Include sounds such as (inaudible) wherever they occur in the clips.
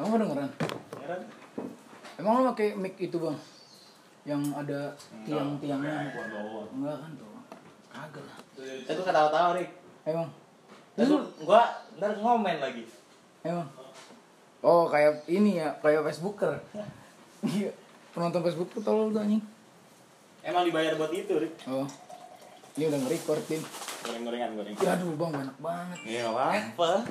Emang kedengeran? Emang lu pakai mic itu bang? Yang ada tiang-tiangnya? Enggak kan tuh? Kagak lah. Itu ketawa-tawa, Rik. Emang? Terus gua ntar ngomen lagi. Emang? Oh kayak ini ya, kayak Facebooker. Iya. Penonton Facebook tuh tolol tuh anjing. Emang dibayar buat itu, Rik. Oh. Ini udah nge-record tim. Goreng-gorengan, goreng. Ya aduh bang, enak banget. Iya, apa-apa.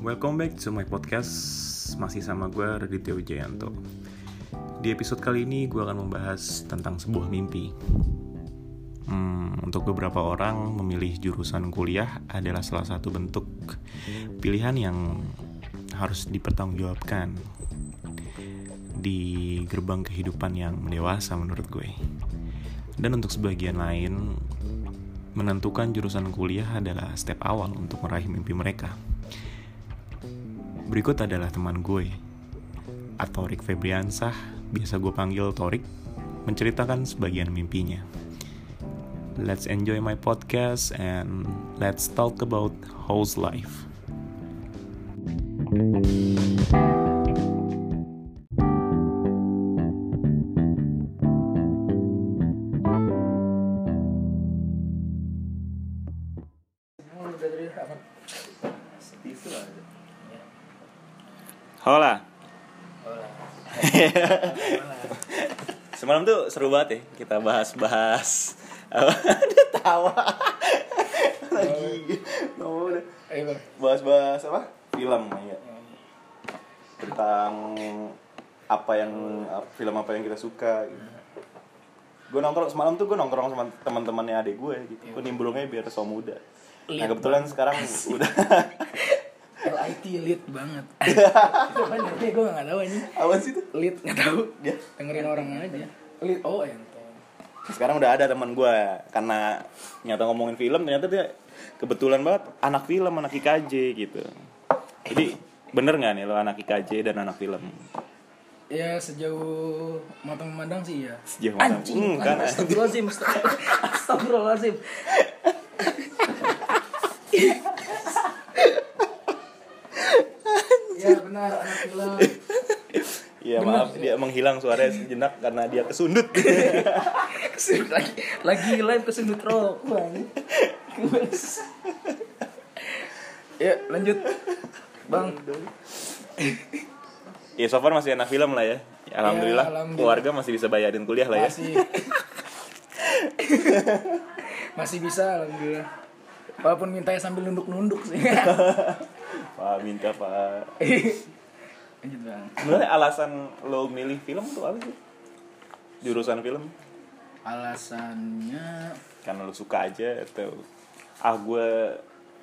Welcome back to my podcast. Masih sama gue Raditya Wijayanto. Di episode kali ini gue akan membahas tentang sebuah mimpi. Hmm, Untuk beberapa orang memilih jurusan kuliah adalah salah satu bentuk pilihan yang harus dipertanggungjawabkan Di gerbang kehidupan yang dewasa menurut gue. Dan untuk sebagian lain menentukan jurusan kuliah adalah step awal untuk meraih mimpi mereka. Berikut adalah teman gue, atau Rick Febriansah, biasa gue panggil Torik, menceritakan sebagian mimpinya. Let's enjoy my podcast and let's talk about house life. Emang seru banget ya kita bahas-bahas. Apa? (laughs) Dia tawa. Lagi. Udah bahas-bahas apa? Film ya tentang apa yang film apa yang kita suka gitu. gue nongkrong semalam tuh gue nongkrong sama teman-temannya adik gue gitu. Gue nimbrungnya biar so muda. Nah kebetulan sekarang udah. LIT lit banget. (laughs) Itu nih? Gue gak tau anjing. apa sih tuh Lit gak tau. dia? Dengerin orang aja. Oh ente. sekarang udah ada teman gue karena nyata ngomongin film ternyata dia kebetulan banget anak film anak IKJ gitu jadi bener nggak nih lo anak IKJ dan anak film Ya sejauh mata memandang sih ya. Sejauh mata- Anjing. Hmm, kan, Astagfirullahaladzim. Astagfirullahaladzim. (laughs) ya benar anak film. Iya maaf dia menghilang suaranya sejenak karena dia kesundut (laughs) Kesundut lagi lagi live kesundut rokok. ya lanjut bang Ya so far masih anak film lah ya. Ya, alhamdulillah, Ya, alhamdulillah. keluarga masih bisa bayarin kuliah lah ya. masih masih bisa alhamdulillah walaupun mintanya sambil nunduk-nunduk sih (laughs) Pak minta Pak. (laughs) lanjut bang Sebenarnya alasan lo milih film tuh apa sih? Jurusan film? alasannya Karena lo suka aja atau ah gue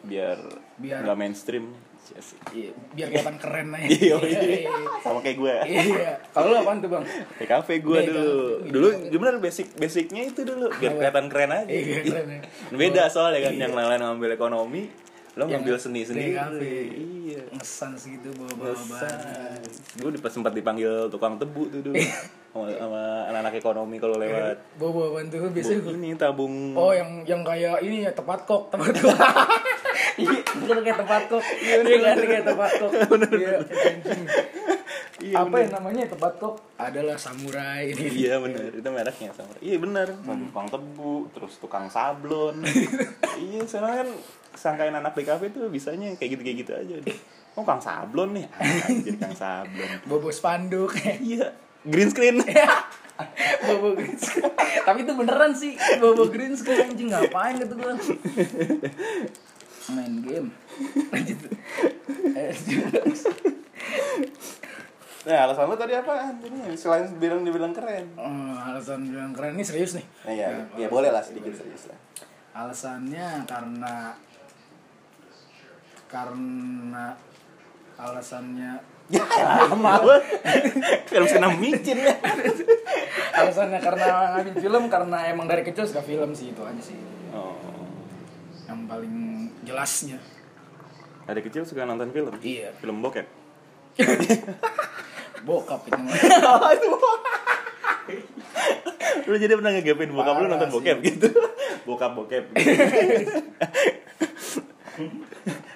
biar Biar- nggak mainstream Iya iya, biar kelihatan keren aja (laughs) Iya, iya. Sama kayak gue. iya kalau lu apaan tuh bang TKV gue dulu. Dulu gimana basic basicnya itu dulu biar kelihatan keren aja. Iya, keren ya. Beda soalnya kan yang lain ngambil ekonomi, lo ngambil seni sendiri. Iya. ngesan segitu bawa-bawa barang Gue sempat dipanggil tukang tebu tuh dulu. sama, sama anak-anak ekonomi kalau lewat. (laughs) bawa-bawa bantu biasanya Bu, ini tabung. Oh yang yang kayak ini ya tepat kok tepat kok. (laughs) Iya, bener kayak tepat kok. Iya kan kayak tepat kok. (laughs) Iya. Iya, Apa bener. yang namanya tepat kok? Adalah samurai ini. Iya benar, itu mereknya sama. Iya benar, tukang tebu, terus tukang sablon. (laughs) iya, soalnya kan sangkain anak DKV tuh bisanya kayak gitu kayak gitu aja. Oh, kang sablon nih, anjir kang sablon. (laughs) Bobo spanduk. Iya, green screen. (laughs) Bobo green screen. Tapi itu beneran sih Bobo green screen anjing ngapain gitu gua. Main game. Lanjut. Nah, alasan lu tadi apa? Ini selain bilang dibilang keren. Oh, alasan bilang keren ini serius nih. Nah, ya, ya boleh lah sedikit serius lah. Alasannya karena karena alasannya (laughs) Ya, lama banget. Film kena micin ya. (laughs) alasannya karena ngambil film karena emang dari kecil suka film sih itu aja sih Oh. yang paling jelasnya Ada kecil suka nonton film? Iya. Film bokep. (laughs) bokap itu (laughs) lu jadi pernah ngegapin bokap lu nonton sih. bokep gitu bokap bokep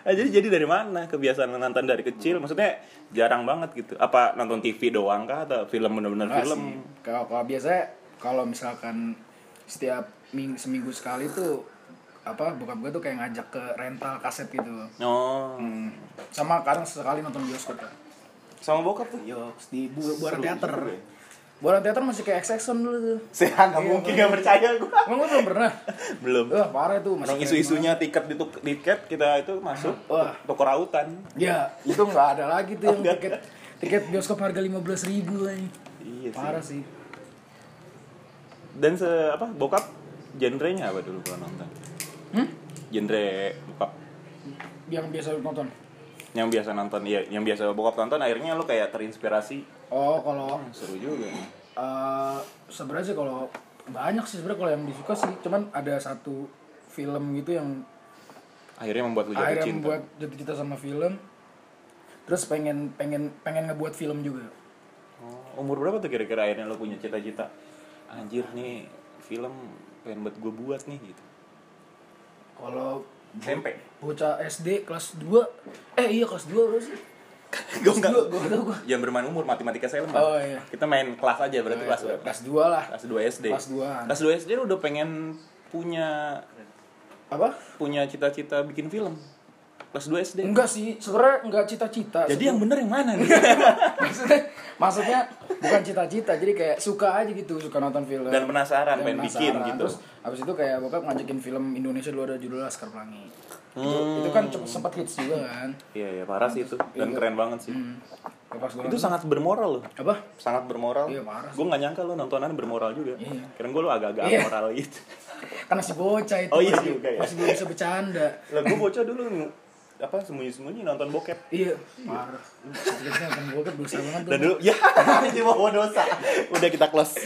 Ah, jadi jadi dari mana kebiasaan nonton dari kecil maksudnya jarang banget gitu apa nonton TV doang kah atau film bener-bener Enggak film. Kalau kalau biasanya kalau misalkan setiap ming seminggu sekali tuh apa bokap gue tuh kayak ngajak ke rental kaset gitu. oh Hmm. Sama kadang sekali nonton bioskop kan. Sama bokap tuh Yo, di bu buaran teater. ya. Buaran teater masih kayak Exxon dulu tuh. saya nggak Iya, mungkin nggak percaya gue Emang lu belum pernah? belum Wah, parah tuh masih isu-isunya tiket di tiket kita itu masuk Wah. toko rautan. Ya, itu nggak ada lagi tuh yang tiket tiket bioskop harga lima belas ribu aja. Iya sih. Parah sih. Dan se apa bokap genrenya apa dulu kalau nonton? Hmm? Genre bokap Yang biasa nonton. Yang biasa nonton iya yang biasa bokap tonton akhirnya lu kayak terinspirasi Oh, kalau Hmm, seru juga nih. eh sebenarnya sih kalau banyak sih sebenarnya kalau yang disuka sih, cuman ada satu film gitu yang akhirnya membuat lu jatuh akhirnya cinta membuat jatuh cinta sama film. Terus pengen pengen pengen ngebuat film juga. Oh, umur berapa tuh kira-kira akhirnya lu punya cita-cita anjir nih film pengen buat gue buat nih gitu Kalau SMP bocah SD kelas 2 eh iya kelas 2 berapa sih? gue (laughs) enggak gua tau gua. yang bermain umur matematika saya lemah Oh, iya. kita main kelas aja berarti kelas berapa kelas 2 lah. kelas 2 SD Kelas 2. kelas 2 SD lu udah pengen punya Apa? punya cita-cita bikin film kelas 2 SD Enggak sih, sebenarnya enggak cita-cita. jadi yang bener yang mana nih (laughs) maksudnya maksudnya bukan cita-cita, jadi kayak suka aja gitu, suka nonton film. Dan penasaran, Dan pengen bikin gitu. Terus habis itu kayak bokap ngajakin film Indonesia dulu ada judulnya Laskar Pelangi. Itu, Hmm. itu kan cukup sempat hits juga kan. iya iya parah sih itu dan Iya. keren banget sih Hmm. Kayak Pas gua itu nonton- sangat bermoral loh apa? sangat bermoral Iya, parah gue nggak nyangka lo nontonan bermoral juga Iya. kira gue lo agak-agak Iya. moral gitu Kan masih bocah itu. Oh, iya masih, juga ya. Masih belum bisa bercanda. lah gue bocah dulu apa sembunyi-sembunyi nonton bokep Iya, parah. Nonton bokep dosa banget tuh. dan dulu ya (laughs) ini mau dosa udah kita close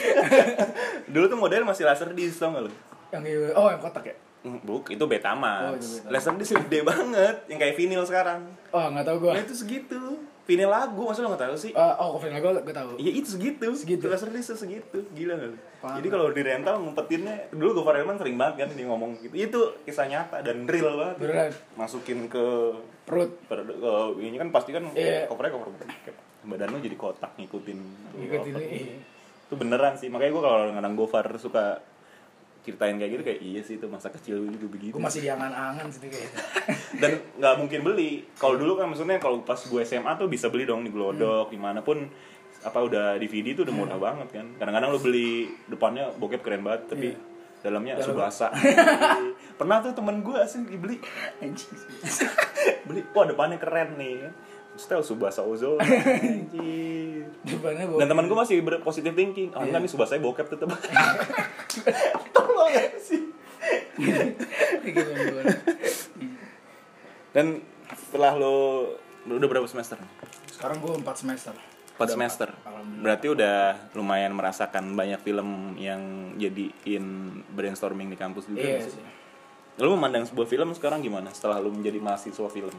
(laughs) dulu tuh model masih laser disc tau gak lo Yang iya- oh yang kotak ya? Hmm, Buk, itu Betamax. Oh, itu Betamax. Laser disc gede banget, yang kayak vinyl sekarang. Oh, enggak tahu gua. Nah, itu segitu. Vinyl lagu, masa lo gak tahu sih? Eh, oh, Kevin Lago gue tahu. Iya itu segitu. Segitu. Disc tuh segitu. Gila gak? Parah. Jadi kalau di rental ngumpetinnya, dulu Gofar Elman sering banget kan dia ngomong gitu. Itu kisah nyata dan real banget. Beneran. Masukin ke Perut. per- ke ini kan pasti kan Iya. covernya cover. Badan lo jadi kotak ngikutin. Ngikutin ini. Itu beneran sih. Makanya gue kalau kadang Gofar suka ceritain kayak gitu kayak iya sih itu masa kecil gue juga begitu. Gue masih diangan-angan sih kayak. (laughs) dan nggak mungkin beli. Kalau dulu kan maksudnya kalau pas gue SMA tuh bisa beli dong di Glodok di mana pun apa udah DVD tuh udah murah banget kan. Kadang-kadang lo beli depannya bokep keren banget tapi Iya. dalamnya Dalam- subasa. (laughs) Pernah tuh temen gue asli dibeli. (laughs) Beli wah depannya keren nih Style Subasa (laughs) anjir Depannya dan teman gue masih ber- positive thinking ah enggak nih Subasa bokep tetep (laughs) tolong ya sih (laughs) dan setelah lo lo udah berapa semester Sekarang gue 4 semester. 4 Udah semester. Berarti udah lumayan merasakan banyak film yang jadiin brainstorming di kampus juga. Iya sih? sih. Lu memandang sebuah film sekarang gimana setelah lu menjadi mahasiswa film?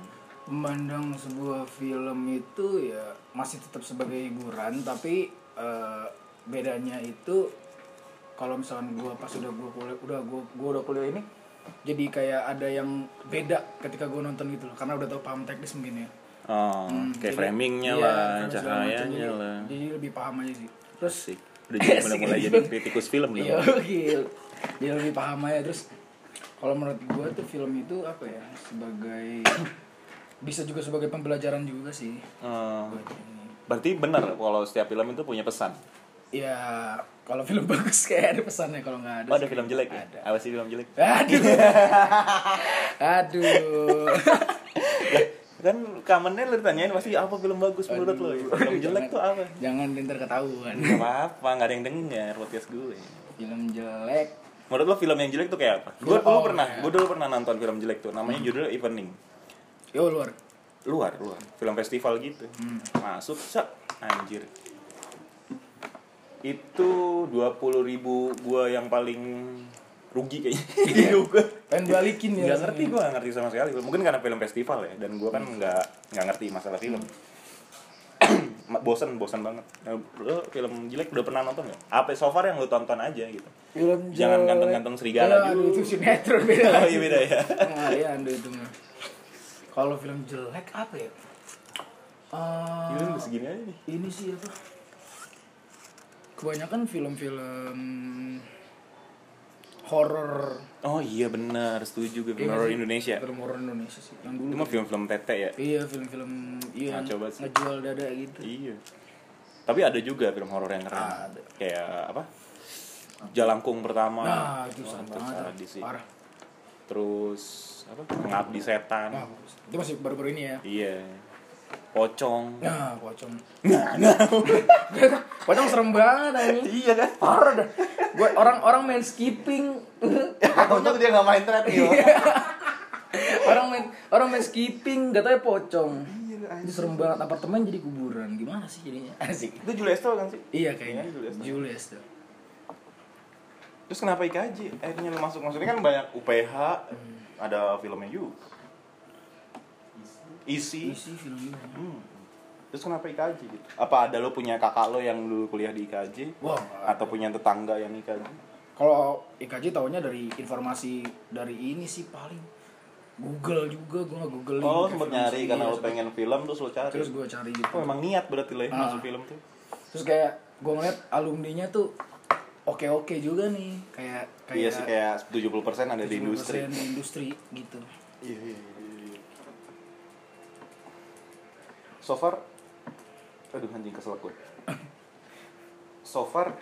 Memandang sebuah film itu ya masih tetap sebagai hiburan, tapi eh, bedanya itu kalau misalkan gue pas udah gue kuliah, udah gue gue udah kuliah ini, jadi kayak ada yang beda ketika gue nonton gitu loh, karena udah tahu paham teknis mungkin ya. Oh, Hmm, kayak jadi- framingnya iya, lah, cahayanya jadi- lah. Jadi lebih paham aja sih. Terus Asik. Udah jadi (laughs) mulai mulai jadi kritikus film. Iya, gil. Dia lebih paham aja terus kalau menurut gua tuh film itu apa ya? Sebagai bisa juga sebagai pembelajaran juga sih. Oh, ini. berarti benar kalau setiap film itu punya pesan. Ya, kalau film (laughs) bagus kayak ada pesannya kalau nggak ada. Oh, ada film jelek ya? Ada. Apa sih film jelek? Aduh. (laughs) Aduh. (laughs) Kan kamennya lu ditanyain pasti apa film bagus menurut lo? Film jelek Jangan- tuh apa? Jangan dinter ketahuan. Gak apa-apa, gak ada yang denger podcast gue. Film jelek. Menurut lo film yang jelek tuh kayak apa? Gue Oh, dulu pernah, iya. gue dulu pernah nonton film jelek tuh. Namanya judulnya Evening. Yo luar. Luar, luar. Film festival gitu. Hmm. Masuk, sak, anjir. Itu 20 ribu gue yang paling rugi kayaknya. Di hidup gue. Pengen balikin ya. Gak ngerti gue, gak ngerti sama sekali. Mungkin karena film festival ya, dan gue kan gak, nggak ngerti masalah film. (clears throat) ma- bosen bosen banget Nah, lo film jelek udah pernah nonton nggak apa so far yang lo tonton aja gitu Film Jangan ganteng-ganteng serigala Ya, aduh, itu sinetron beda. (laughs) oh iya beda ya (laughs) Nah, iya, itu mah. Kalau film jelek apa ya? Eh, film segini aja nih. ini sih apa? Kebanyakan film-film horor oh iya benar. Setuju gue film Iya horor. Indonesia. Film horor Indonesia sih. Yang dulu itu mah film-film tete ya. Iya film-film iya Nah, coba sih. ngejual dada gitu. Iya. Tapi ada juga film horor yang keren. Ada. kayak apa? Jalangkung pertama. Nah itu Oh, banget. sih. parah. Terus apa? Pengabdi Setan. Nah, itu masih baru-baru ini ya? Iya. Pocong. Nah pocong. Pocong serem banget ini iya kan? Parah dah. Gue orang-orang main skipping. (laughs) Pocong dia nggak main trap orang main orang main skipping gak tau pocong. Iya, itu serem banget. Apartemen jadi kuburan. Gimana sih jadinya? Asik. Itu Julius kan sih? Iya kayaknya. Iya, Julius. Julius tuh terus kenapa IKJ akhirnya lu masuk. Maksudnya kan banyak UPH Hmm. Ada filmnya juga isi isi filmnya Hmm. Terus kenapa IKJ gitu? Apa ada lo punya kakak lo yang dulu kuliah di IKJ? wah Atau punya tetangga yang IKJ? Kalau IKJ taunya dari informasi dari ini sih paling Google juga gue nggak Google Oh, sempet nyari karena lo pengen film terus lo cari. terus gue cari gitu Oh, emang niat berarti lo ya Ah. masuk film tuh. terus kayak gue ngeliat alumninya tuh oke oke juga nih kayak kayak iya sih kayak 70% ada di 70% industri. di industri gitu Iya, iya, iya. So far Aduh anjing kesel gue. So (clears throat) far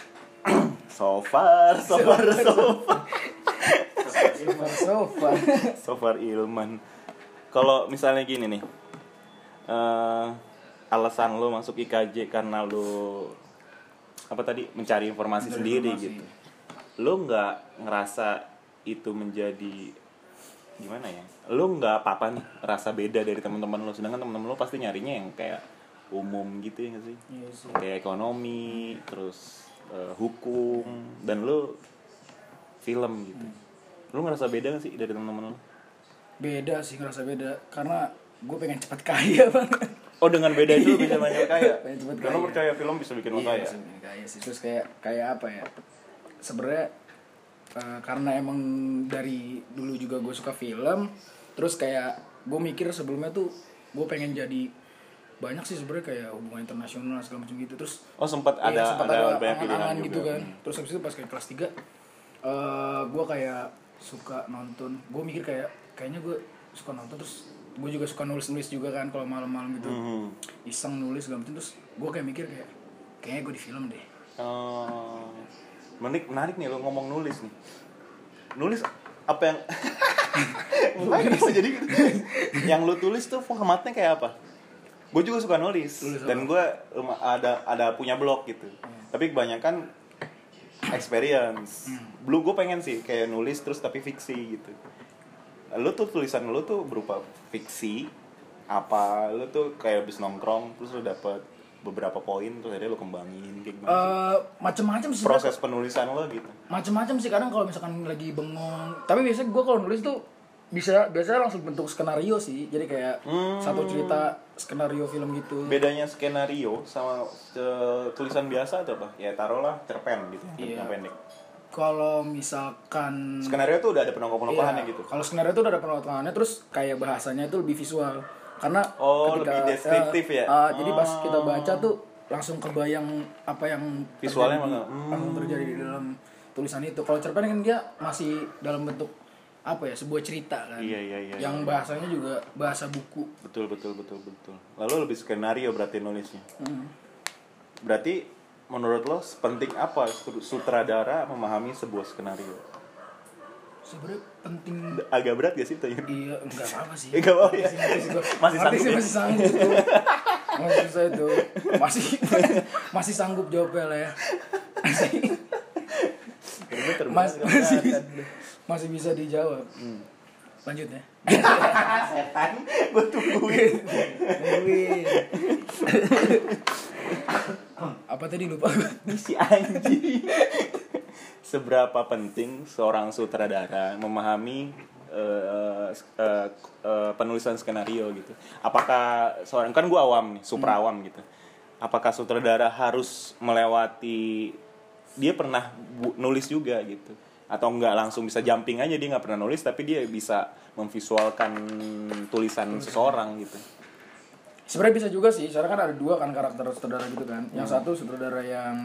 So far, so far, so far. Ilman sofa so far Ilman kalau misalnya gini nih eh alasan lo masuk IKJ karena lo apa tadi mencari informasi Mencari sendiri informasi. gitu. Lo nggak ngerasa itu menjadi gimana ya lo nggak apa apa nih rasa beda dari teman-teman lo sedangkan teman-teman lo pasti nyarinya yang kayak umum gitu ya nggak sih? Iya sih. kayak ekonomi terus eh, hukum dan lo film gitu. Lo ngerasa beda gak sih dari teman-teman lo beda sih ngerasa beda. Karena gue pengen cepat kaya (laughs) banget oh dengan beda itu bisa banyak kaya kaya. percaya film bisa bikin lo Iya, kaya bisa bikin kaya sih. Terus kayak kayak apa ya? Sebenarnya eh, karena emang dari dulu juga gue suka film terus kayak gue mikir sebelumnya tuh gue pengen jadi banyak sih sebenarnya kayak hubungan internasional segala macam gitu. Terus oh sempat Iya, ada sempat ada, banyak pilihan juga. gitu kan. Terus habis itu pas kayak kelas 3 eh gue kayak suka nonton. Gue mikir kayak kayaknya gue suka nonton terus gue juga suka nulis nulis juga kan kalau malam-malam gitu Mhm. iseng nulis segala macam terus gue kayak mikir kayak kayaknya gue di film deh Oh, menarik, menarik nih lo ngomong nulis nih. Nulis apa yang (laughs) kenapa jadi gitu? yang lo tulis tuh formatnya kayak apa? Gue juga suka nulis, Nulis dan gue ada ada punya blog gitu. Tapi kebanyakan experience. Belum gue pengen sih kayak nulis terus tapi fiksi gitu. Lo tuh tulisan lo tuh berupa fiksi apa lo tuh kayak habis nongkrong terus lo dapet beberapa poin terus akhirnya lo kembangin kayak gimana sih? Eh macem-macem sih proses penulisan lo gitu macem-macem sih kadang kalau misalkan lagi bengong tapi biasanya gue kalau nulis tuh bisa biasanya langsung bentuk skenario sih jadi kayak Hmm. satu cerita skenario film gitu bedanya skenario sama eh, tulisan biasa atau apa ya taruhlah cerpen gitu Iya. yang pendek kalau misalkan skenario tuh udah ada penongkol-penongkolannya Iya, gitu Kalau skenario itu udah ada penulisannya terus kayak bahasanya itu lebih visual. Karena Oh, lebih deskriptif ya? ah, jadi pas Oh. kita baca tuh langsung kebayang apa yang Visualnya terjadi, mana? Hmm. apa yang terjadi di dalam tulisan itu. Kalau cerpen kan dia masih dalam bentuk apa ya sebuah cerita kan. Iya, iya, iya, Yang iya. bahasanya juga bahasa buku. betul betul betul betul lalu lebih skenario berarti nulisnya Hmm. berarti menurut lo penting apa sut- sutradara memahami sebuah skenario Sebenarnya penting agak berat gak sih tanya Iya, enggak apa-apa sih. Enggak apa-apa ya? Masih sanggup sih, ya? masih sanggup. Masih saya itu. Masih (laughs) masih sanggup jawabnya lah ya. Masih masih masih bisa dijawab. Lanjut ya. (laughs) setan gue tungguin. Tungguin. Apa tadi lupa? Si anjing. Seberapa penting seorang sutradara memahami eh, eh, eh, penulisan skenario gitu? Apakah seorang kan gue awam nih super awam gitu. Apakah sutradara harus melewati dia pernah bu- nulis juga gitu atau nggak langsung bisa jumping aja dia nggak pernah nulis tapi dia bisa memvisualkan tulisan seseorang gitu Sebenarnya bisa juga sih, soalnya kan ada dua kan karakter sutradara gitu kan. Yang satu sutradara yang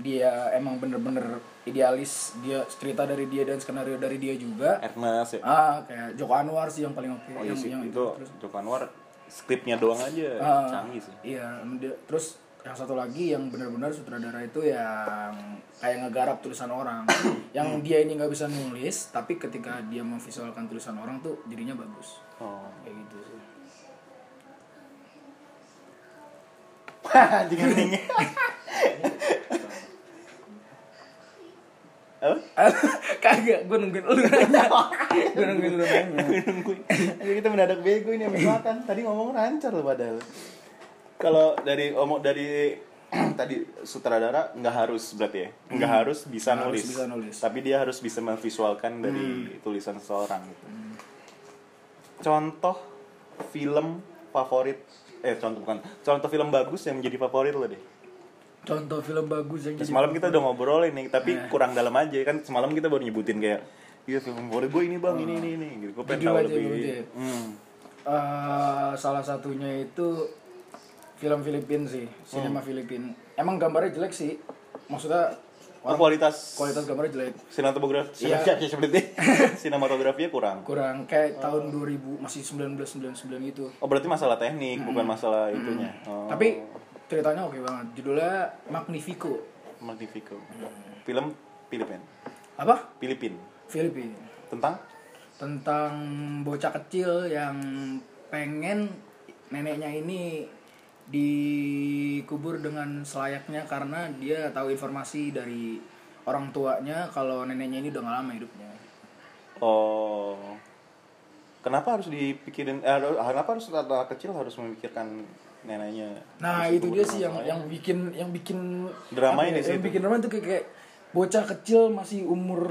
dia emang bener-bener idealis, dia cerita dari dia dan skenario dari dia juga. Ernest ya Ah, kayak Joko Anwar sih yang paling oke. oh iya yang, sih yang itu Terus, Joko Anwar skripnya doang aja ah, canggih sih Iya, dia- terus yang satu lagi yang benar-benar sutradara itu yang kayak ngegarap tulisan orang. (coughs) yang dia ini nggak bisa nulis, tapi ketika dia memvisualkan tulisan orang tuh jadinya bagus. oh Kayak gitu sih. (laughs) jangan (laughs) apa (laughs) Kagak, gue nungguin lu nanya. gue nungguin lu nanya. nungguin kita mendadak bego ini habis makan tadi ngomong lancar loh padahal kalau dari omong dari (clears throat) tadi sutradara nggak harus berarti ya nggak harus bisa Nggak harus nulis. bisa nulis. tapi dia harus bisa memvisualkan dari tulisan seseorang gitu contoh film favorit eh contoh bukan contoh film bagus yang menjadi favorit lo deh Contoh film bagus yang jadi semalam kita udah ngobrolin nih, tapi Nah. kurang dalam aja kan semalam kita baru nyebutin kayak iya film favorit gue ini bang, ini ini ini gitu. Gue pengen tahu lebih. ya? Hmm. Eh, salah satunya itu film Filipin sih, Hmm. sinema Filipin. Emang gambarnya jelek sih. Maksudnya Oh, kualitas kualitas gambarnya jelek. sinematografi Iya. (laughs) seperti (laughs) sinematografinya kurang. Kurang kayak tahun 2000 masih 1999 gitu. Oh berarti masalah teknik bukan masalah itunya. Oh, Tapi ceritanya oke banget. Judulnya Magnifico. Magnifico. Film Filipin. Apa? Filipin. Filipin. Tentang Tentang bocah kecil yang pengen neneknya ini dikubur dengan selayaknya karena dia tahu informasi dari orang tuanya kalau neneknya ini udah gak lama hidupnya. oh Kenapa harus dipikirin eh, kenapa harus anak kecil harus memikirkan neneknya? Nah itu dia sih yang yang bikin yang bikin apa di ya, Yang situ. bikin drama itu kayak, kayak bocah kecil masih umur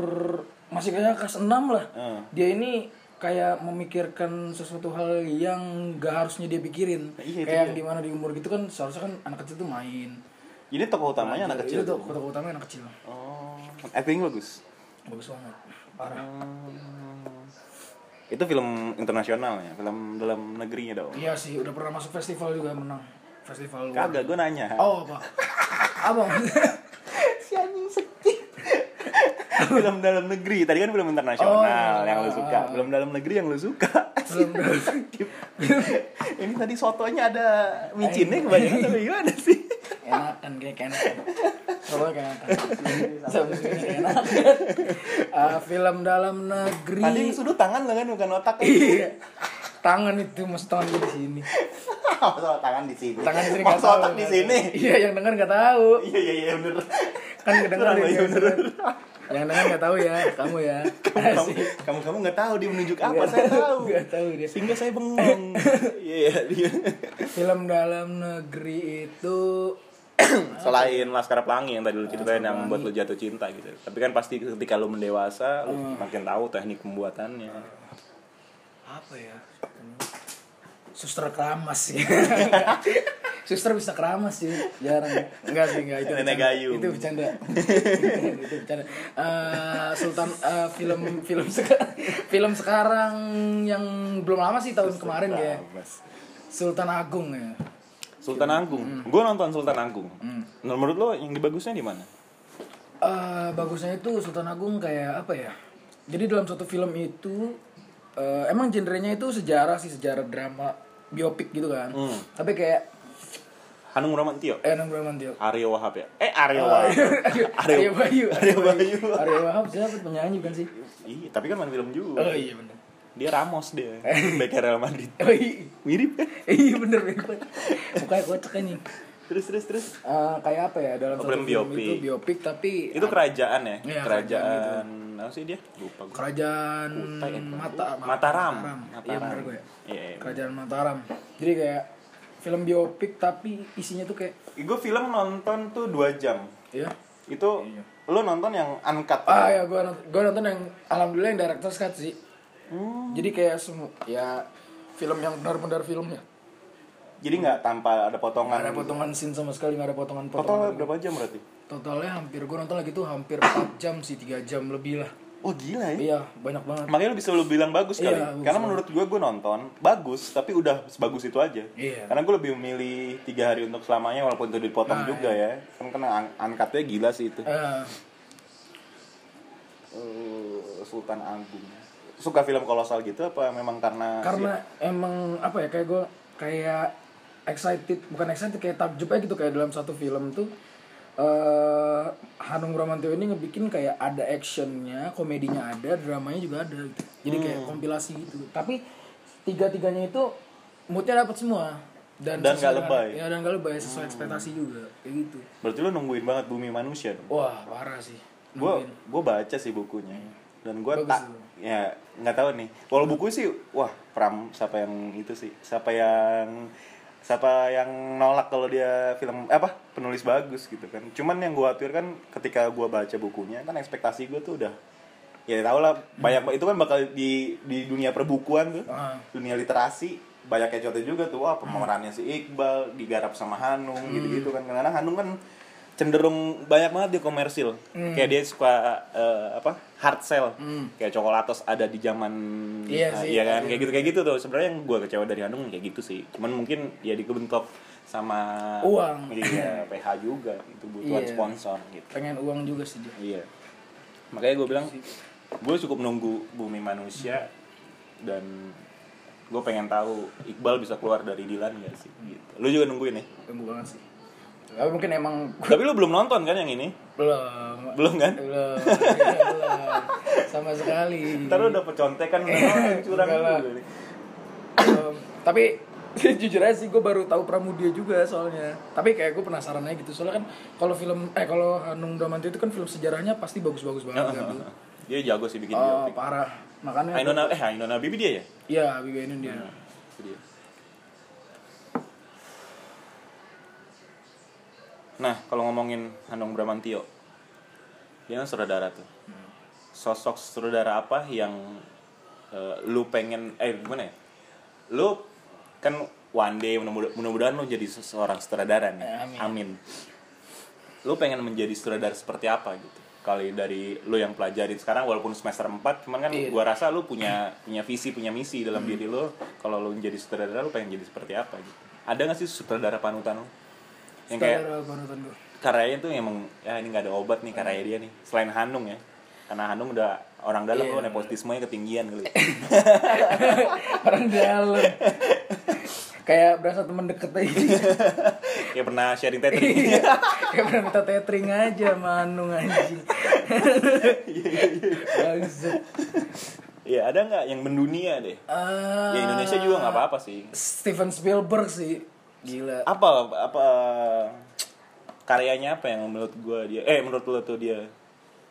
masih kayak kelas 6 lah. Heeh. Dia ini kayak memikirkan sesuatu hal yang gak harusnya dia pikirin. Nah, iya, kayak yang di mana di umur gitu kan seharusnya kan anak kecil tuh main. Ini tokoh utamanya anak kecil. Itu tuh kota utamanya anak kecil. Oh, acting bagus. Bagus banget. Parah. Hmm. Itu film internasional ya, film dalam negerinya dong. Iya sih, udah pernah masuk festival juga menang. Festival. Kagak, gue nanya. Oh, apa? (laughs) apa? (laughs) film dalam negeri, tadi kan film internasional Oh, iya. yang lu suka. Film dalam negeri yang lu suka. (laughs) Ini tadi sotonya ada micinnya kebanyakan tapi gimana sih? enakan kayak enakan Coba kayak enakan Ah, Film dalam negeri Tadi sudut tangan lo kan bukan otak. Iya Tangan itu mas tangan di sini tangan di sini. Tangan di sini nggak tahu, otak di sini. Iya yang denger nggak tahu Iya iya iya bener. Kan kedengeran iya, bener. Yang denger nggak tahu ya Kamu ya Kamu kamu kamu nggak tahu dia menunjuk apa saya tahu. Nggak tahu dia Sehingga saya bengong. (laughs) Iya dia. Film dalam negeri itu (coughs) Selain Laskar Pelangi yang tadi lu ceritain yang buat lu jatuh cinta gitu. Tapi kan pasti ketika lu mendewasa, lu Hmm. makin tahu teknik pembuatannya. apa ya suster keramas sih (laughs) suster bisa keramas sih jarang enggak sih enggak itu Nenek gayung. itu bercanda (laughs) itu bercanda Eh, Sultan eh, film film seka- film sekarang yang belum lama sih tahun kemarin ya. Sultan Agung ya Sultan Agung. Gue nonton Sultan Agung. Menurut lo yang dibagusnya di mana? Eh, bagusnya itu Sultan Agung kayak apa ya? Jadi dalam suatu film itu eh, emang genrenya itu sejarah sih sejarah drama biopik gitu kan. Hmm. Tapi kayak Hanung Bramantio. eh Nang Bramantio. Aryo Wahab ya? Eh Aryo Oh, Wahab. (laughs) (laughs) Aryo Bayu. Aryo Bayu. Aryo Wahab siapa penyanyi kan sih? Iya, tapi kan main film juga. Oh iya benar. Dia Ramos dia. (laughs) Back Real Madrid. Oh iya. Mirip kan? Iya bener. Mukanya kocak kan nih. Terus terus terus. Eh, kayak apa ya dalam Oh, film biopik. itu biopik tapi Itu kerajaan ya? Iya, kerajaan apa sih dia? Lupa gue. kerajaan Kutai ya, Mata Mataram. Iya Mataram. bener gue. Iya, iya. Kerajaan Mataram. Jadi kayak film biopik tapi isinya tuh kayak Gue film nonton tuh 2 jam. ya Itu lo nonton yang uncut. ah ya gue nonton, gua nonton yang alhamdulillah yang director's cut sih Hmm. jadi kayak semua ya film yang benar-benar filmnya Jadi nggak tanpa ada Nggak potongan. ada potongan scene sama sekali, nggak ada potongan Total potongan. berapa jam berarti? Totalnya hampir gue nonton lagi tuh hampir 4 jam sih, 3 jam lebih lah. Oh gila ya. Iya, banyak banget. Makanya lu bisa lu bilang bagus kali. Iya, bagus Karena banget. menurut gue gue nonton bagus, tapi udah sebagus itu aja. Iya. Karena gue lebih memilih tiga hari untuk selamanya walaupun itu dipotong Nah, juga ya. Kan kena ang- angkatnya gila sih itu. Eh, Sultan Agung. Suka film kolosal gitu apa memang karena karena emang apa ya kayak gue kayak excited bukan excited kayak takjub aja gitu kayak dalam satu film tuh eh Hanung Bramantio ini ngebikin kayak ada actionnya komedinya ada dramanya juga ada gitu. jadi kayak Hmm. kompilasi gitu. Tapi tiga tiganya itu moodnya dapat semua. Dan Dan dengan- lebay. ya dan gak lebay sesuai ekspektasi juga kayak gitu. Berarti lu nungguin banget Bumi Manusia dong. wah parah sih. Gue gue baca sih bukunya. Dan gue tak ya nggak tahu nih. Kalau buku sih wah Pram siapa yang itu sih? Siapa yang siapa yang nolak kalau dia film eh, apa penulis bagus gitu kan. Cuman yang gue khawatir kan ketika gue baca bukunya kan ekspektasi gue tuh udah ya tau lah banyak itu kan bakal di di dunia perbukuan tuh. Ah. dunia literasi banyak yang contoh juga tuh wah pemerannya si Iqbal digarap sama Hanung gitu-gitu kan. Karena Hanung kan cenderung banyak banget di komersil kayak dia suka eh, apa hard sell kayak coklatos ada di zaman Iya eh, sih, iya kan iya. kayak gitu kayak gitu tuh sebenarnya yang gue kecewa dari Hanung kayak gitu sih cuman mungkin dia dikebentok sama Uang. iya PH juga itu butuhan Iya. sponsor gitu pengen uang juga sih dia Iya. Makanya gue bilang gue cukup nunggu bumi manusia dan gue pengen tahu Iqbal bisa keluar dari Dilan gak sih? Gitu. Lu juga nungguin ya? tunggu banget sih tapi mungkin emang Tapi lu belum nonton kan yang ini? belum Belum kan? belum iya, belum sama sekali Ntar lu udah (laughs) curang Enggak lah. dulu. Belum. tapi (laughs) jujur aja sih gue baru tahu Pramudia juga soalnya tapi kayak gue penasaran aja gitu soalnya kan kalau film eh kalau Hanung Bramantio itu kan film sejarahnya pasti bagus-bagus banget kan tuh. Dia jago sih bikin oh biopik. parah makanya Ainona eh Ainona Bibi dia ya? iya Bibi ini dia dia. Nah, kalau ngomongin Hanung Bramantio, dia kan saudara tuh. Sosok saudara apa yang eh, lu pengen, eh gimana ya? Lu kan one day mudah- mudah-mudahan lu jadi seorang sutradara nih. Eh, amin. amin. Lu pengen menjadi sutradara seperti apa gitu? Kali dari lu yang pelajarin sekarang walaupun semester 4 cuman kan Iya. gua rasa lu punya punya visi, punya misi dalam diri lu. Kalau lu menjadi sutradara lu pengen jadi seperti apa gitu. Ada gak sih sutradara panutan lu? Yang kayak karyanya tuh emang ya ini nggak ada obat nih karya dia nih. Selain Hanung ya. Karena Hanung udah orang dalam lu nepotismenya ketinggian kali. (laughs) orang dalam kayak berasa temen deket aja Kayak pernah sharing tethering. Iya. kayak pernah minta tethering aja Manung anjing Bangsat. Iya, ada nggak yang mendunia deh? Ah, Ya Indonesia juga nggak apa-apa sih. Steven Spielberg sih gila Apa apa karyanya apa yang menurut gua dia eh menurut lu tuh dia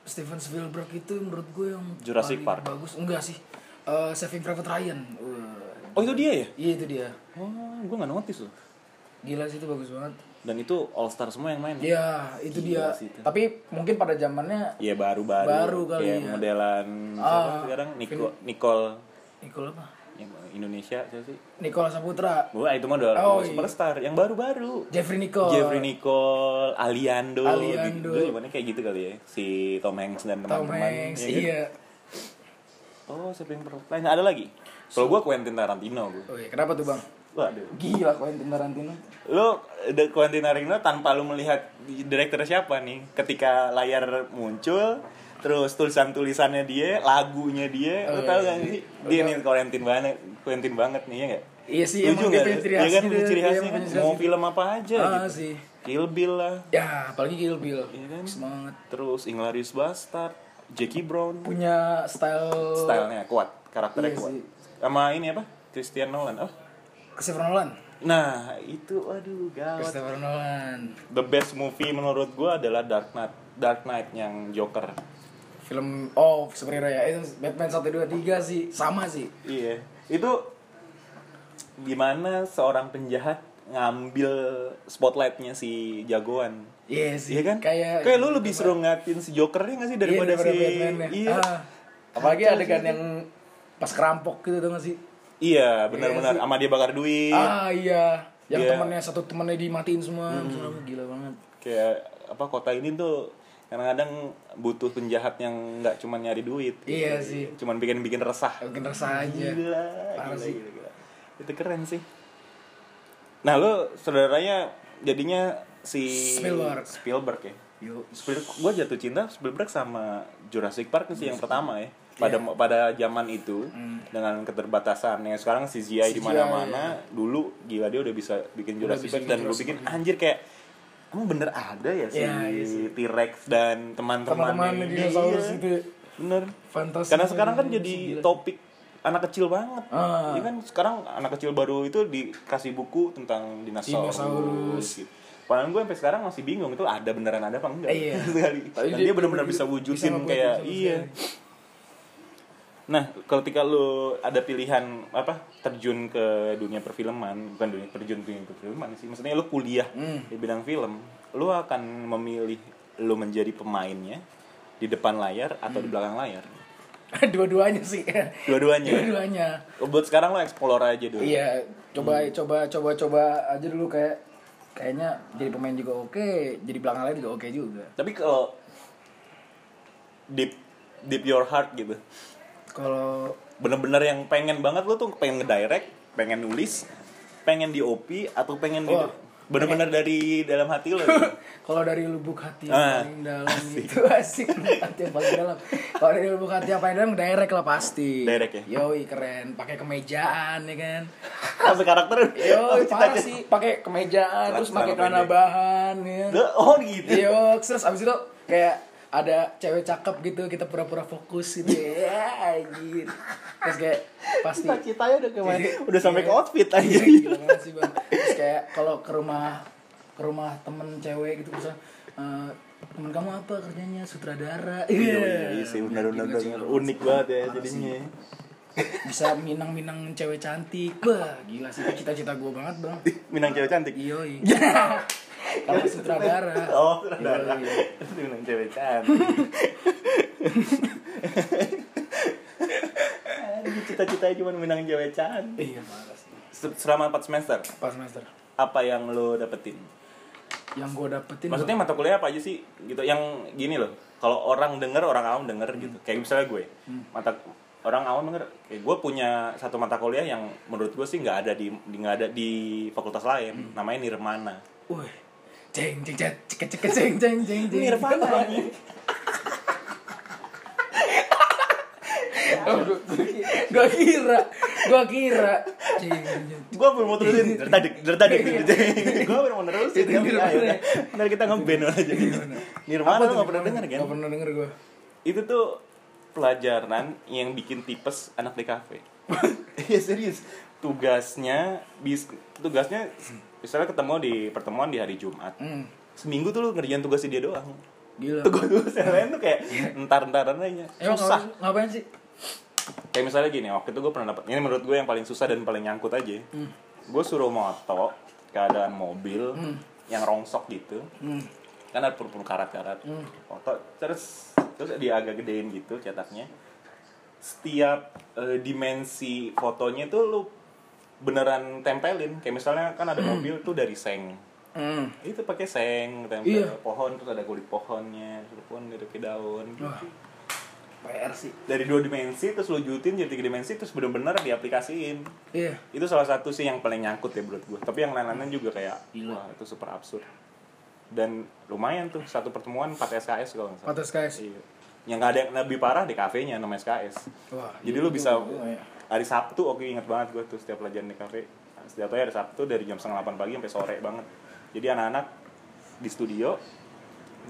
Steven Spielberg itu menurut gue yang Jurassic paling Park. bagus enggak sih Eh, Saving Private Ryan Wah. Oh itu dia ya? iya itu dia Oh, gua nggak notice loh. gila sih itu bagus banget Dan itu all star semua yang main. Iya, itu Gila dia. sih itu. Tapi mungkin pada zamannya Iya baru-baru. Baru kali Kayak ya. modelan Ah, siapa sekarang Nico, Nicole Nicole apa? Yang Indonesia siapa sih? Nicole Saputra, Wah itu mah udah Oh, iya. superstar yang baru-baru. Jeffrey Nicole. Jeffrey Nicole, Aliando, Aliando. gitu. Zamannya kayak gitu kali ya. Si Tom Hanks dan Tom teman-teman. Hanks, ya kan? iya. Oh, siapa yang? Lain ada lagi? Kalau gua Quentin Tarantino gua. Oh iya, kenapa tuh bang? Waduh. Gila Quentin Tarantino. Lu The Quentin Tarantino tanpa lu melihat direktur siapa nih ketika layar muncul terus tulisan-tulisannya dia, lagunya dia, Oh, tahu iya, gak sih? Dia nih Quentin banget, Quentin banget nih ya gak? Iya sih, Lucu emang dia punya ciri Iya khasnya kan punya dia, ciri khasnya kan? Mau film apa aja Ah gitu. sih. Kill Bill lah, Ya, apalagi Kill Bill. Iya kan? Semangat. terus Inglourious Bastard, Jackie Brown, Punya style stylenya kuat, karakternya Iya kuat. sih. Sama ini apa? Christian Nolan. Oh. Christopher Nolan. Nah, itu aduh gawat. Christopher Nolan. The best movie menurut gua adalah Dark Knight. Dark Knight yang Joker. Film oh superhero ya. Itu Batman 1 2 3 sih sama sih. Iya. Itu gimana seorang penjahat ngambil spotlightnya si jagoan. Iya sih. Iya kan? Kayak kayak lu lebih seru ngatin si Jokernya gak sih daripada, Iya, daripada si Batman ya. Iya. Ah. Apalagi adegan sih. yang pas kerampok gitu tuh gak sih? Iya, benar-benar Iya sih. sama dia bakar duit. Ah iya. yang Dia- temannya satu temannya dimatiin semua Misalnya, gila banget kayak apa kota ini tuh kadang-kadang butuh penjahat yang nggak cuma nyari duit. Iya sih. cuman bikin bikin resah. Bikin resah aja. Gila Parah gila, sih. gila, gila. itu keren sih. Nah lo saudaranya jadinya si Spielberg. Spielberg ya? Spielberg gue jatuh cinta Spielberg sama Jurassic Park sih yang pertama ya. Pada pada zaman itu dengan keterbatasannya. Sekarang CGI di mana-mana dulu gila dia udah bisa bikin Jurassic Park. Dan lu bikin anjir kayak emang bener ada ya si Iya, iya sih. T-Rex dan teman-temannya teman-teman dinosaurus Iya, itu bener fantastis karena sekarang kan jadi Gila. topik anak kecil banget Ah. ya kan sekarang anak kecil baru itu dikasih buku tentang dinosaurus, Dinosaurus. gitu. Padahal gue sampai sekarang masih bingung itu ada beneran ada apa enggak Iya. (laughs) sekali. Dan dia- benar-benar bisa wujudin kayak iya. sekali. Nah, ketika lu ada pilihan apa terjun ke dunia perfilman, bukan dunia terjun ke dunia perfilman sih, maksudnya lu kuliah Hmm. di bidang film, lu akan memilih lu menjadi pemainnya di depan layar atau Hmm. di belakang layar. (laughs) dua-duanya sih Dua-duanya. dua-duanya Buat sekarang lo explore aja dulu. iya coba coba coba coba aja dulu kayak kayaknya jadi pemain juga oke jadi belakang lain juga oke juga Tapi kalau deep deep your heart gitu, kalau bener-bener yang pengen banget lo tuh pengen ngedirect, pengen nulis, pengen di OP atau pengen di Wah. bener-bener dari dalam hati lo. gitu. (laughs) kalau dari lubuk hati yang Ah, paling dalam itu (laughs) asik hati yang paling dalam kalau dari lubuk hati yang paling dalam direct lah pasti Direct ya? yoi keren pakai kemejaan ya kan (laughs) Sampai karakter. Yo, parah sih, pakai kemejaan, terus pakai celana pendek. bahan, ya. Oh gitu. Yo, terus abis itu kayak ada cewek cakep gitu, kita pura-pura fokus gitu ya, anjir. Terus kayak pasti Cita-citanya udah ke mana? Iya. Udah sampai ke outfit aja. Iya, banget sih, Bang. Terus kayak kalau ke rumah ke rumah temen cewek gitu bisa eh, temen kamu apa kerjanya sutradara Iya, iya sih Gila sih, benar- gila. unik banget ya jadinya. bisa minang-minang cewek cantik wah gila sih cita-cita gue banget bang Minang cewek cantik. Iya, (laughs) Kalau sutradara. Oh, saudara. Iya, Minang cewek cantik. Cita-citanya cuma menang cewek cantik. Iya. Se- Selama 4 semester, Pas semester. apa yang lo dapetin? Yang gue dapetin Maksudnya mata kuliah apa aja sih? Gitu yang gini loh. Kalau orang denger, orang awam denger gitu. Kayak misalnya gue, mata orang awam denger, kayak gue punya satu mata kuliah yang menurut gue sih nggak ada di nggak ada di fakultas lain. Namanya Nirmana. Wih. Ceng ceng ceng cek cek ceng ceng ceng ceng. Nirvana. Oh, gua, gua kira, gua kira. Ceng ceng ceng. gue belum mau terusin. Dari tadi dari tadi gue belum mau terusin. Ntar kita ngeband aja. Nirvana. Lo tuh? nggak pernah denger kan? Nggak pernah denger gue. itu tuh pelajaran yang bikin tipes anak di kafe. Iya serius. Tugasnya bis tugasnya misalnya ketemu di pertemuan di hari Jumat Hmm. seminggu tuh lu ngerjain tugasnya dia doang Gila. tugas yang lain tuh kayak entar-entaran aja Emang susah ngapain, ngapain sih? kayak misalnya gini waktu itu gue pernah dapat ini menurut gue yang paling susah dan paling nyangkut aja Hmm. gue suruh moto keadaan mobil yang rongsok gitu Hmm. kan ada perlu karat-karat Hmm. foto terus terus dia agak gedein gitu cetaknya setiap eh, dimensi fotonya tuh lu beneran tempelin kayak misalnya kan ada mobil tuh dari seng Hmm. itu pakai seng tempel Iya. pohon terus ada kulit pohonnya terus pohon dari ke daun gitu. Wah. PR sih. dari dua dimensi terus lu jutin jadi tiga dimensi terus bener-bener diaplikasiin Iya. itu salah satu sih yang paling nyangkut ya menurut gue tapi yang lain-lainnya juga kayak Gila. wah itu super absurd dan lumayan tuh satu pertemuan 4 SKS kalau nggak salah Patas guys. iya. yang nggak ada yang lebih parah di kafenya namanya SKS Wah. jadi iya lu bisa juga ya. Hari Sabtu oke inget banget gue tuh setiap pelajaran di kafe setiap hari Sabtu dari jam setengah 8 pagi sampai sore banget jadi anak-anak di studio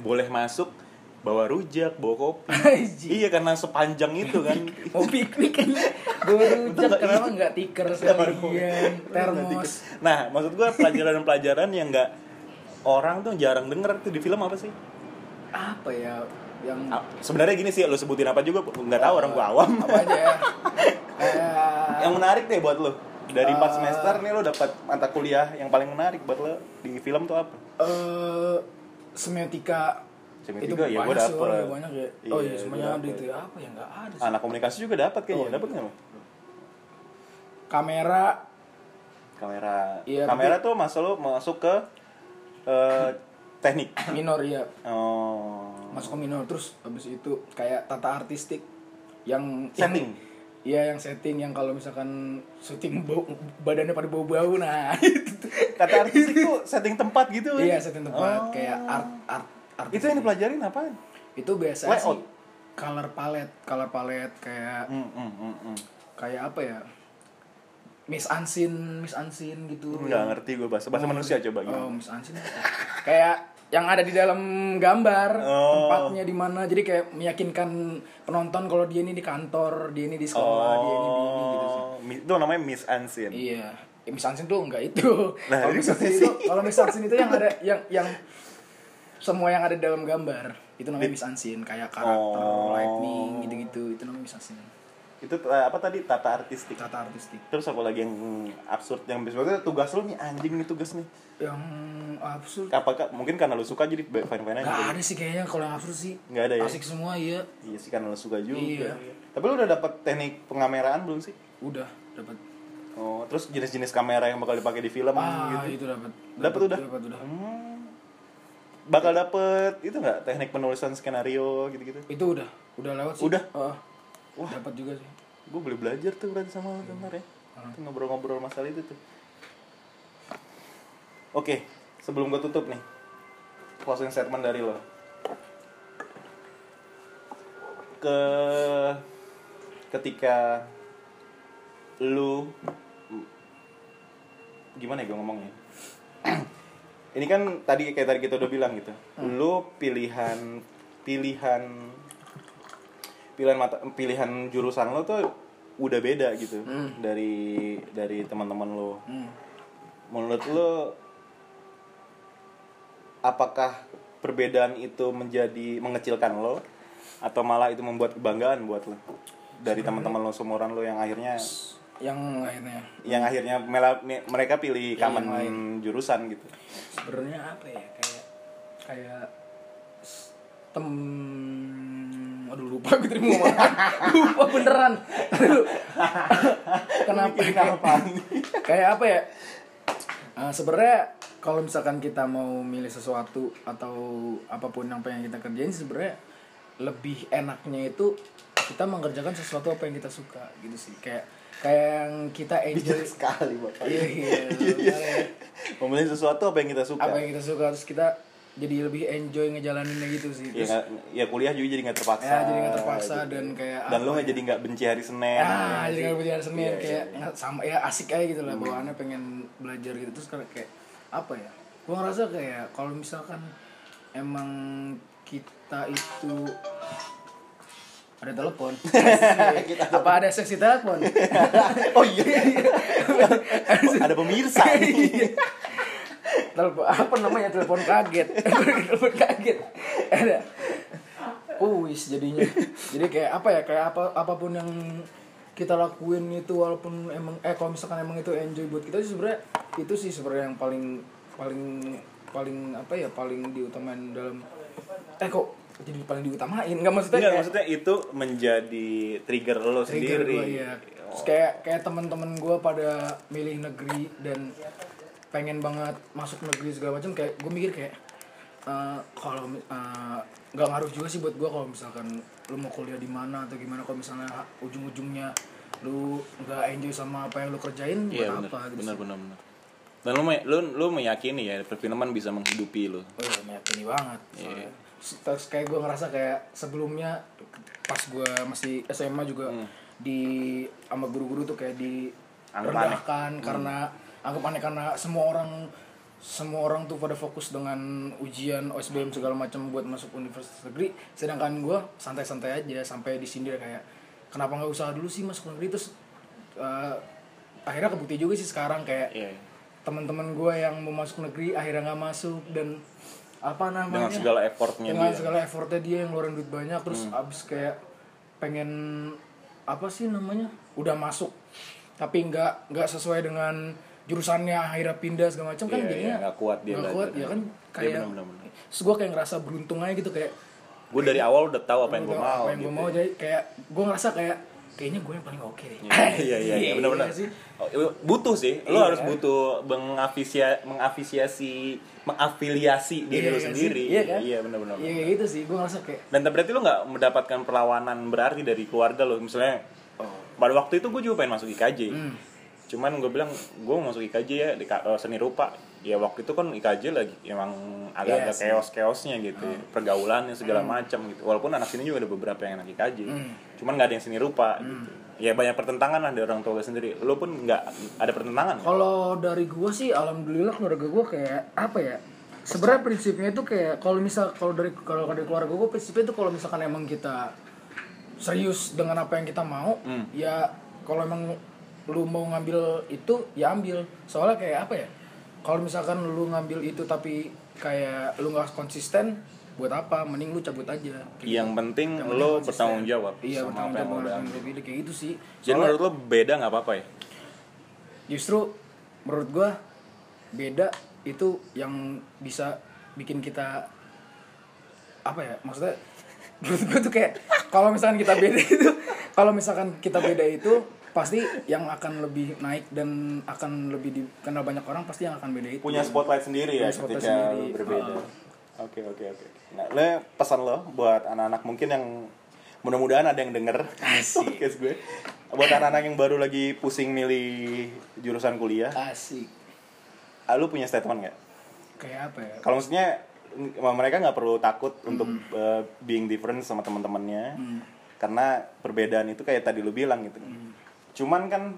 boleh masuk bawa rujak bawa kopi (laughs) iya karena sepanjang itu kan (laughs) Mau piknik kan? Gue rujak kenapa nggak tiker sekalian? Termos. (laughs) Nah, maksud gua pelajaran-pelajaran yang nggak orang tuh jarang denger tuh di film apa sih? Apa ya? Yang Ah, Sebenarnya gini sih, lo sebutin apa juga nggak tahu orang gua awam. apa aja ya? (laughs) Eh, yang menarik deh buat lo dari 4 Ah. semester nih lo dapat mata kuliah yang paling menarik buat lo di film tuh apa? eh semiotika. Semiotika, itu ya, sih, dapet. ya, banyak ya. Oh Iya, iya semuanya ada itu ya. Apa ya? Nggak ada sih. Anak komunikasi juga dapat kayaknya, Oh, dapat nggak kamera. Kamera. Iya, kamera tuh masuk lo masuk ke eh, teknik. Minor ya oh masuk ke minor terus habis itu kayak tata artistik yang Setting. Iya yang setting yang kalau misalkan syuting bau, badannya pada bau-bau nah (laughs) itu kata artis itu setting tempat gitu kan? iya setting tempat Oh. kayak art art art itu yang dipelajarin apaan itu Layout. sih color palette color palette kayak hmm, hmm, hmm, hmm. kayak apa ya miss unseen miss unseen gitu nggak ngerti gue bahasa bahasa manusia coba gitu oh miss apa? kayak yang ada di dalam gambar Oh. tempatnya di mana. Jadi kayak meyakinkan penonton kalau dia ini di kantor dia ini di sekolah dia ini di ini gitu sih. Oh itu namanya miss unseen iya. Ya, miss unseen tuh enggak itu. (laughs) Nah, kalau itu miss unseen sih. itu kalau miss unseen itu yang ada yang yang semua yang ada di dalam gambar. Itu namanya miss unseen kayak karakter Oh. lightning gitu-gitu. Itu namanya miss unseen itu eh, apa tadi? Tata artistik. Tata artistik. Terus apa lagi yang absurd yang biasanya tugas lu nih anjing nih tugas nih. Yang absurd? Apakah mungkin karena lu suka jadi fine fine aja. Gak ada sih kayaknya kalau yang absurd sih. Nggak ada ya? Asik semua iya. Iya sih karena lu suka juga. Iya. tapi lu udah dapat teknik pengameraan belum sih? Udah dapat oh terus jenis-jenis kamera yang bakal dipakai di film Ah gitu? itu dapat Dapet udah? Dapat udah. Hmm. bakal dapet itu nggak? Teknik penulisan skenario gitu-gitu? Itu udah. Udah lewat sih. Udah? Ah, Wah. Dapat juga sih. Gue boleh belajar tuh berarti sama lu bentar ya. Hmm. Tuh ngobrol-ngobrol masalah itu tuh. Oke sebelum gue tutup nih closing statement dari lo. Ke ketika lu gimana ya gue ngomongnya? (clears throat) Ini kan tadi kayak tadi kita udah bilang gitu. Lu pilihan pilihan pilihan mata pilihan jurusan lo tuh udah beda gitu Hmm. dari dari teman-teman lo hmm. menurut lo apakah perbedaan itu menjadi mengecilkan lo atau malah itu membuat kebanggaan buat lo dari teman-teman lo seumuran lo yang akhirnya Yang akhirnya yang akhirnya mela- me- mereka pilih common lain. jurusan gitu Sebenarnya apa ya Kayak Kayak Tem Aduh lupa gue ngomong apa. (laughs) Lupa beneran. Aduh. Kenapa Mikirin kayak, apa ya? Eh, sebenarnya kalau misalkan kita mau milih sesuatu atau apa pun yang pengen kita kerjain sebenarnya lebih enaknya itu kita mengerjakan sesuatu apa yang kita suka gitu sih. Kayak kayak yang kita enjoy. bijak sekali bapak iya iya memilih sesuatu apa yang kita suka? Apa yang kita suka terus kita jadi lebih enjoy ngejalaninnya gitu sih. Ya, terus nggak- ya kuliah juga jadi nggak terpaksa. Ya jadi nggak terpaksa gitu. dan kayak dan lo nggak ya? jadi nggak benci hari senin. Ah jadi nggak belajar senin Iya, kayak iya, iya. nggak sama ya asik aja gitu lah bawaannya pengen belajar gitu. Terus kayak kayak apa ya? Gua ngerasa kayak kalau misalkan emang kita itu ada telepon. (laughs) Apa ada sesi telepon? (laughs) Oh iya. (laughs) Ada pemirsa. Nih telepon (laughs) apa namanya telepon kaget. (laughs) Telepon kaget. Ada. Kuis jadinya. Jadi kayak apa ya kayak apa apa pun yang kita lakuin itu walaupun emang eh kalau misalkan emang itu enjoy buat kita sih sebenarnya itu sih sebenarnya yang paling paling paling apa ya paling diutamain dalam eh kok jadi paling diutamain? Nggak maksudnya Enggak, kayak- maksudnya itu menjadi trigger lo trigger sendiri. gue ya Terus kayak kayak teman-teman gue pada milih negeri dan pengen banget masuk negeri segala macam kayak gue mikir kayak eh, kalau eh, nggak ngaruh juga sih buat gue kalau misalkan lu mau kuliah di mana atau gimana kalau misalnya ujung-ujungnya lu nggak enjoy sama apa yang lu kerjain buat Iya benar, apa gitu benar sih. benar benar. Dan lu lu lu meyakini ya perfilman bisa menghidupi lu. Oh iya, meyakini banget. Iya. soalnya. Terus kayak gue ngerasa kayak sebelumnya pas gue masih SMA juga Hmm. di sama guru-guru tuh kayak di rendahkan karena anggap aneh karena semua orang semua orang tuh pada fokus dengan ujian OSBM segala macam buat masuk universitas negeri sedangkan gue santai-santai aja sampai disindir kayak kenapa nggak usaha dulu sih masuk negeri terus eh, akhirnya kebukti juga sih sekarang kayak Iya. teman-teman gue yang mau masuk negeri akhirnya nggak masuk dan apa namanya Dengan segala effortnya dengan dia. segala effortnya dia yang ngeluarin duit banyak terus Hmm. abis kayak pengen apa sih namanya udah masuk tapi nggak nggak sesuai dengan jurusannya akhirnya pindah segala macam kan Iya, jadinya iya, nggak kuat dia belajar. kuat ya kan Iya, kayak benar, benar, benar. terus gue kayak ngerasa beruntung aja gitu kayak Gue dari awal udah tahu apa yang gue mau. apa yang gue gitu. mau jadi kayak gue ngerasa kayak kayaknya gue yang paling oke deh iya iya iya benar-benar sih Oh, butuh sih lo Iya. harus butuh mengafisia mengafisiasi mengafiliasi diri Iya lo sendiri iya kan? iya benar-benar iya kayak gitu sih gue ngerasa kayak dan berarti lo nggak mendapatkan perlawanan berarti dari keluarga lo misalnya oh pada waktu itu gue juga pengen masuk IKJ Hmm. Cuman gue bilang gue masuk IKJ ya di eh, seni rupa ya waktu itu kan IKJ lagi emang agak-agak Iya sih. chaos chaosnya gitu ya. pergaulannya segala Hmm. macam gitu walaupun anak sini juga ada beberapa yang anak IKJ Hmm. cuman nggak ada yang seni rupa gitu ya banyak pertentangan lah dari orang tua gue sendiri lo pun nggak ada pertentangan? Kalau dari gua sih alhamdulillah keluarga gua kayak apa ya? Sebenarnya prinsipnya itu kayak kalau misal kalau dari kalau dari keluarga gua prinsipnya itu kalau misalkan emang kita serius dengan apa yang kita mau, Hmm. ya kalau emang lu mau ngambil itu ya ambil. Soalnya kayak apa ya? Kalau misalkan lu ngambil itu tapi kayak lu nggak konsisten, buat apa? Mending lu cabut aja. Kayak yang penting Yang lo konsisten. bertanggung jawab Iya, sama bertanggung apa yang jawab apa yang lu pilih kayak gitu sih. jadi Soalnya- menurut lo beda nggak apa-apa ya justru menurut gua beda itu yang bisa bikin kita apa ya maksudnya (laughs) menurut gua tuh kayak kalau misalkan kita beda itu kalau misalkan kita beda itu pasti yang akan lebih naik dan akan lebih dikenal banyak orang pasti yang akan beda itu. Punya spotlight sendiri ya spotlight ketika sendiri. berbeda. Oke oke oke. Nah lo pesan lo buat anak-anak mungkin yang mudah-mudahan ada yang denger (laughs) podcast gue. Buat anak-anak yang baru lagi pusing milih jurusan kuliah. Asik. Ah, lu punya statement nggak? Kayak apa ya? Kalau maksudnya mereka nggak perlu takut untuk uh, being different sama teman-temannya. Hmm. karena perbedaan itu kayak tadi lu bilang gitu cuman kan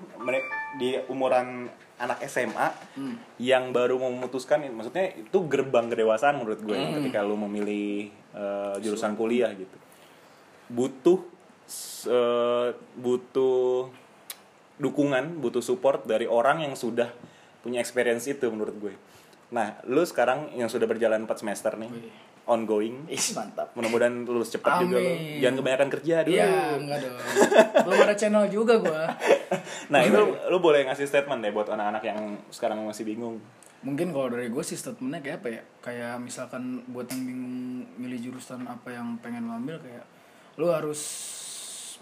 di umuran anak SMA Hmm. yang baru memutuskan maksudnya itu gerbang kedewasaan menurut gue Hmm. ketika lu memilih uh, jurusan kuliah gitu butuh uh, butuh dukungan butuh support dari orang yang sudah punya experience itu menurut gue nah lu sekarang yang sudah berjalan 4 semester nih Wih. Ongoing. Is mantap. Mudah-mudahan lulus cepat juga lo jangan kebanyakan kerja dulu. Iya, enggak dong. Belum ada channel juga gua. (laughs) nah itu lu boleh ngasih statement deh buat anak-anak yang sekarang masih bingung. Mungkin kalau dari gue sih statementnya kayak apa ya? Kayak misalkan buat yang bingung milih jurusan apa yang pengen lo ambil kayak lo harus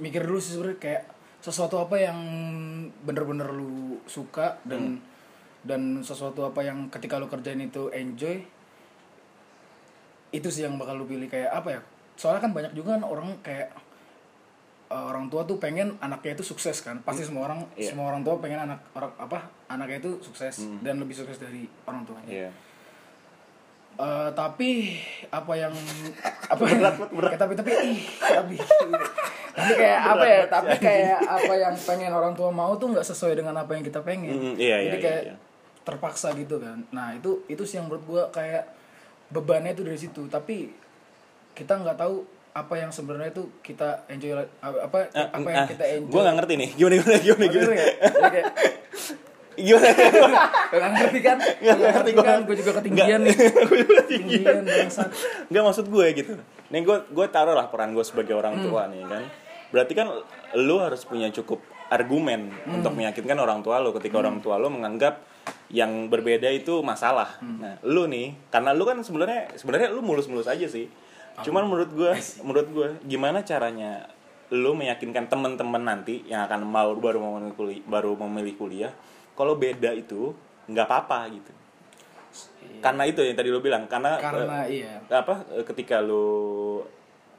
mikir dulu sih sebenarnya kayak sesuatu apa yang bener-bener lu suka dan dan sesuatu apa yang ketika lu kerjain itu enjoy itu sih yang bakal lu pilih kayak apa ya? Soalnya kan banyak juga kan orang kayak uh, orang tua tuh pengen anaknya itu sukses kan. Pasti semua orang Iya. semua orang tua pengen anak orang apa anaknya itu sukses dan lebih sukses dari orang tuanya. Iya. Eh, tapi apa yang (laughs) apa Kayak tapi tapi ih, tapi. Tapi kayak (laughs) apa ya? Tapi kayak apa yang pengen orang tua mau tuh nggak sesuai dengan apa yang kita pengen. Mm, iya, jadi iya, kayak iya, iya. terpaksa gitu kan. Nah itu itu sih yang menurut gua kayak bebannya itu dari situ tapi kita nggak tahu apa yang sebenarnya itu kita enjoy apa apa yang kita enjoy gue nggak ngerti nih gimana gimana gimana Oh, gimana ya? Kayak, (laughs) gimana Gak ngerti kan? (laughs) Gak ngerti gua. kan? Gue juga ketinggian nih. (laughs) Ketinggian bangsat. nggak maksud gue gitu nih gue gue taruh lah peran gue sebagai orang tua nih kan berarti kan lu harus punya cukup argumen untuk meyakinkan orang tua lu ketika orang tua lu menganggap yang berbeda itu masalah. Nah lu nih karena lu kan sebenarnya sebenarnya lu mulus-mulus aja sih. Cuman menurut gue menurut gue gimana caranya lu meyakinkan teman-teman nanti yang akan mau baru mau memilih kuliah, baru memilih kuliah kalau beda itu nggak apa-apa gitu. Karena itu yang tadi lu bilang karena Karena eh, iya. apa eh, ketika lu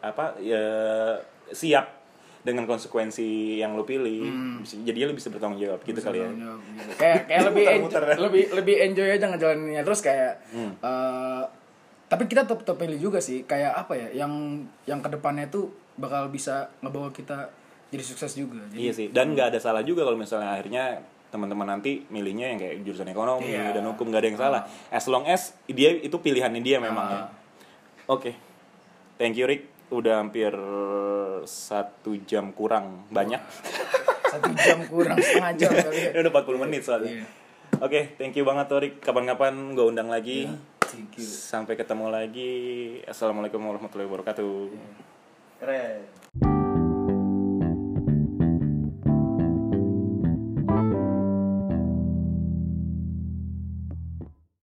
apa ya siap dengan konsekuensi yang lu pilih bisa- jadi lu bisa bertanggung jawab gitu kali ya Jawab gitu. Kayak kayak lebih enjoy, lebih lebih enjoy aja ngejalaninnya terus kayak Hmm. eh, tapi kita tetap tetap pilih juga sih kayak apa ya yang yang ke depannya tuh bakal bisa ngebawa kita jadi sukses juga. Jadi iya sih dan nggak ada salah juga kalau misalnya akhirnya teman-teman nanti milihnya yang kayak jurusan ekonomi Iya. dan hukum nggak ada yang salah as long as dia itu pilihannya dia memang ya Ah. oke thank you Rick udah hampir satu jam kurang banyak (laughs) satu jam kurang setengah jam kali ya. udah 40 menit soalnya Iya. oke thank you banget tuh Rick kapan-kapan gue undang lagi Thank you. Sampai ketemu lagi. Assalamualaikum warahmatullahi wabarakatuh. Keren.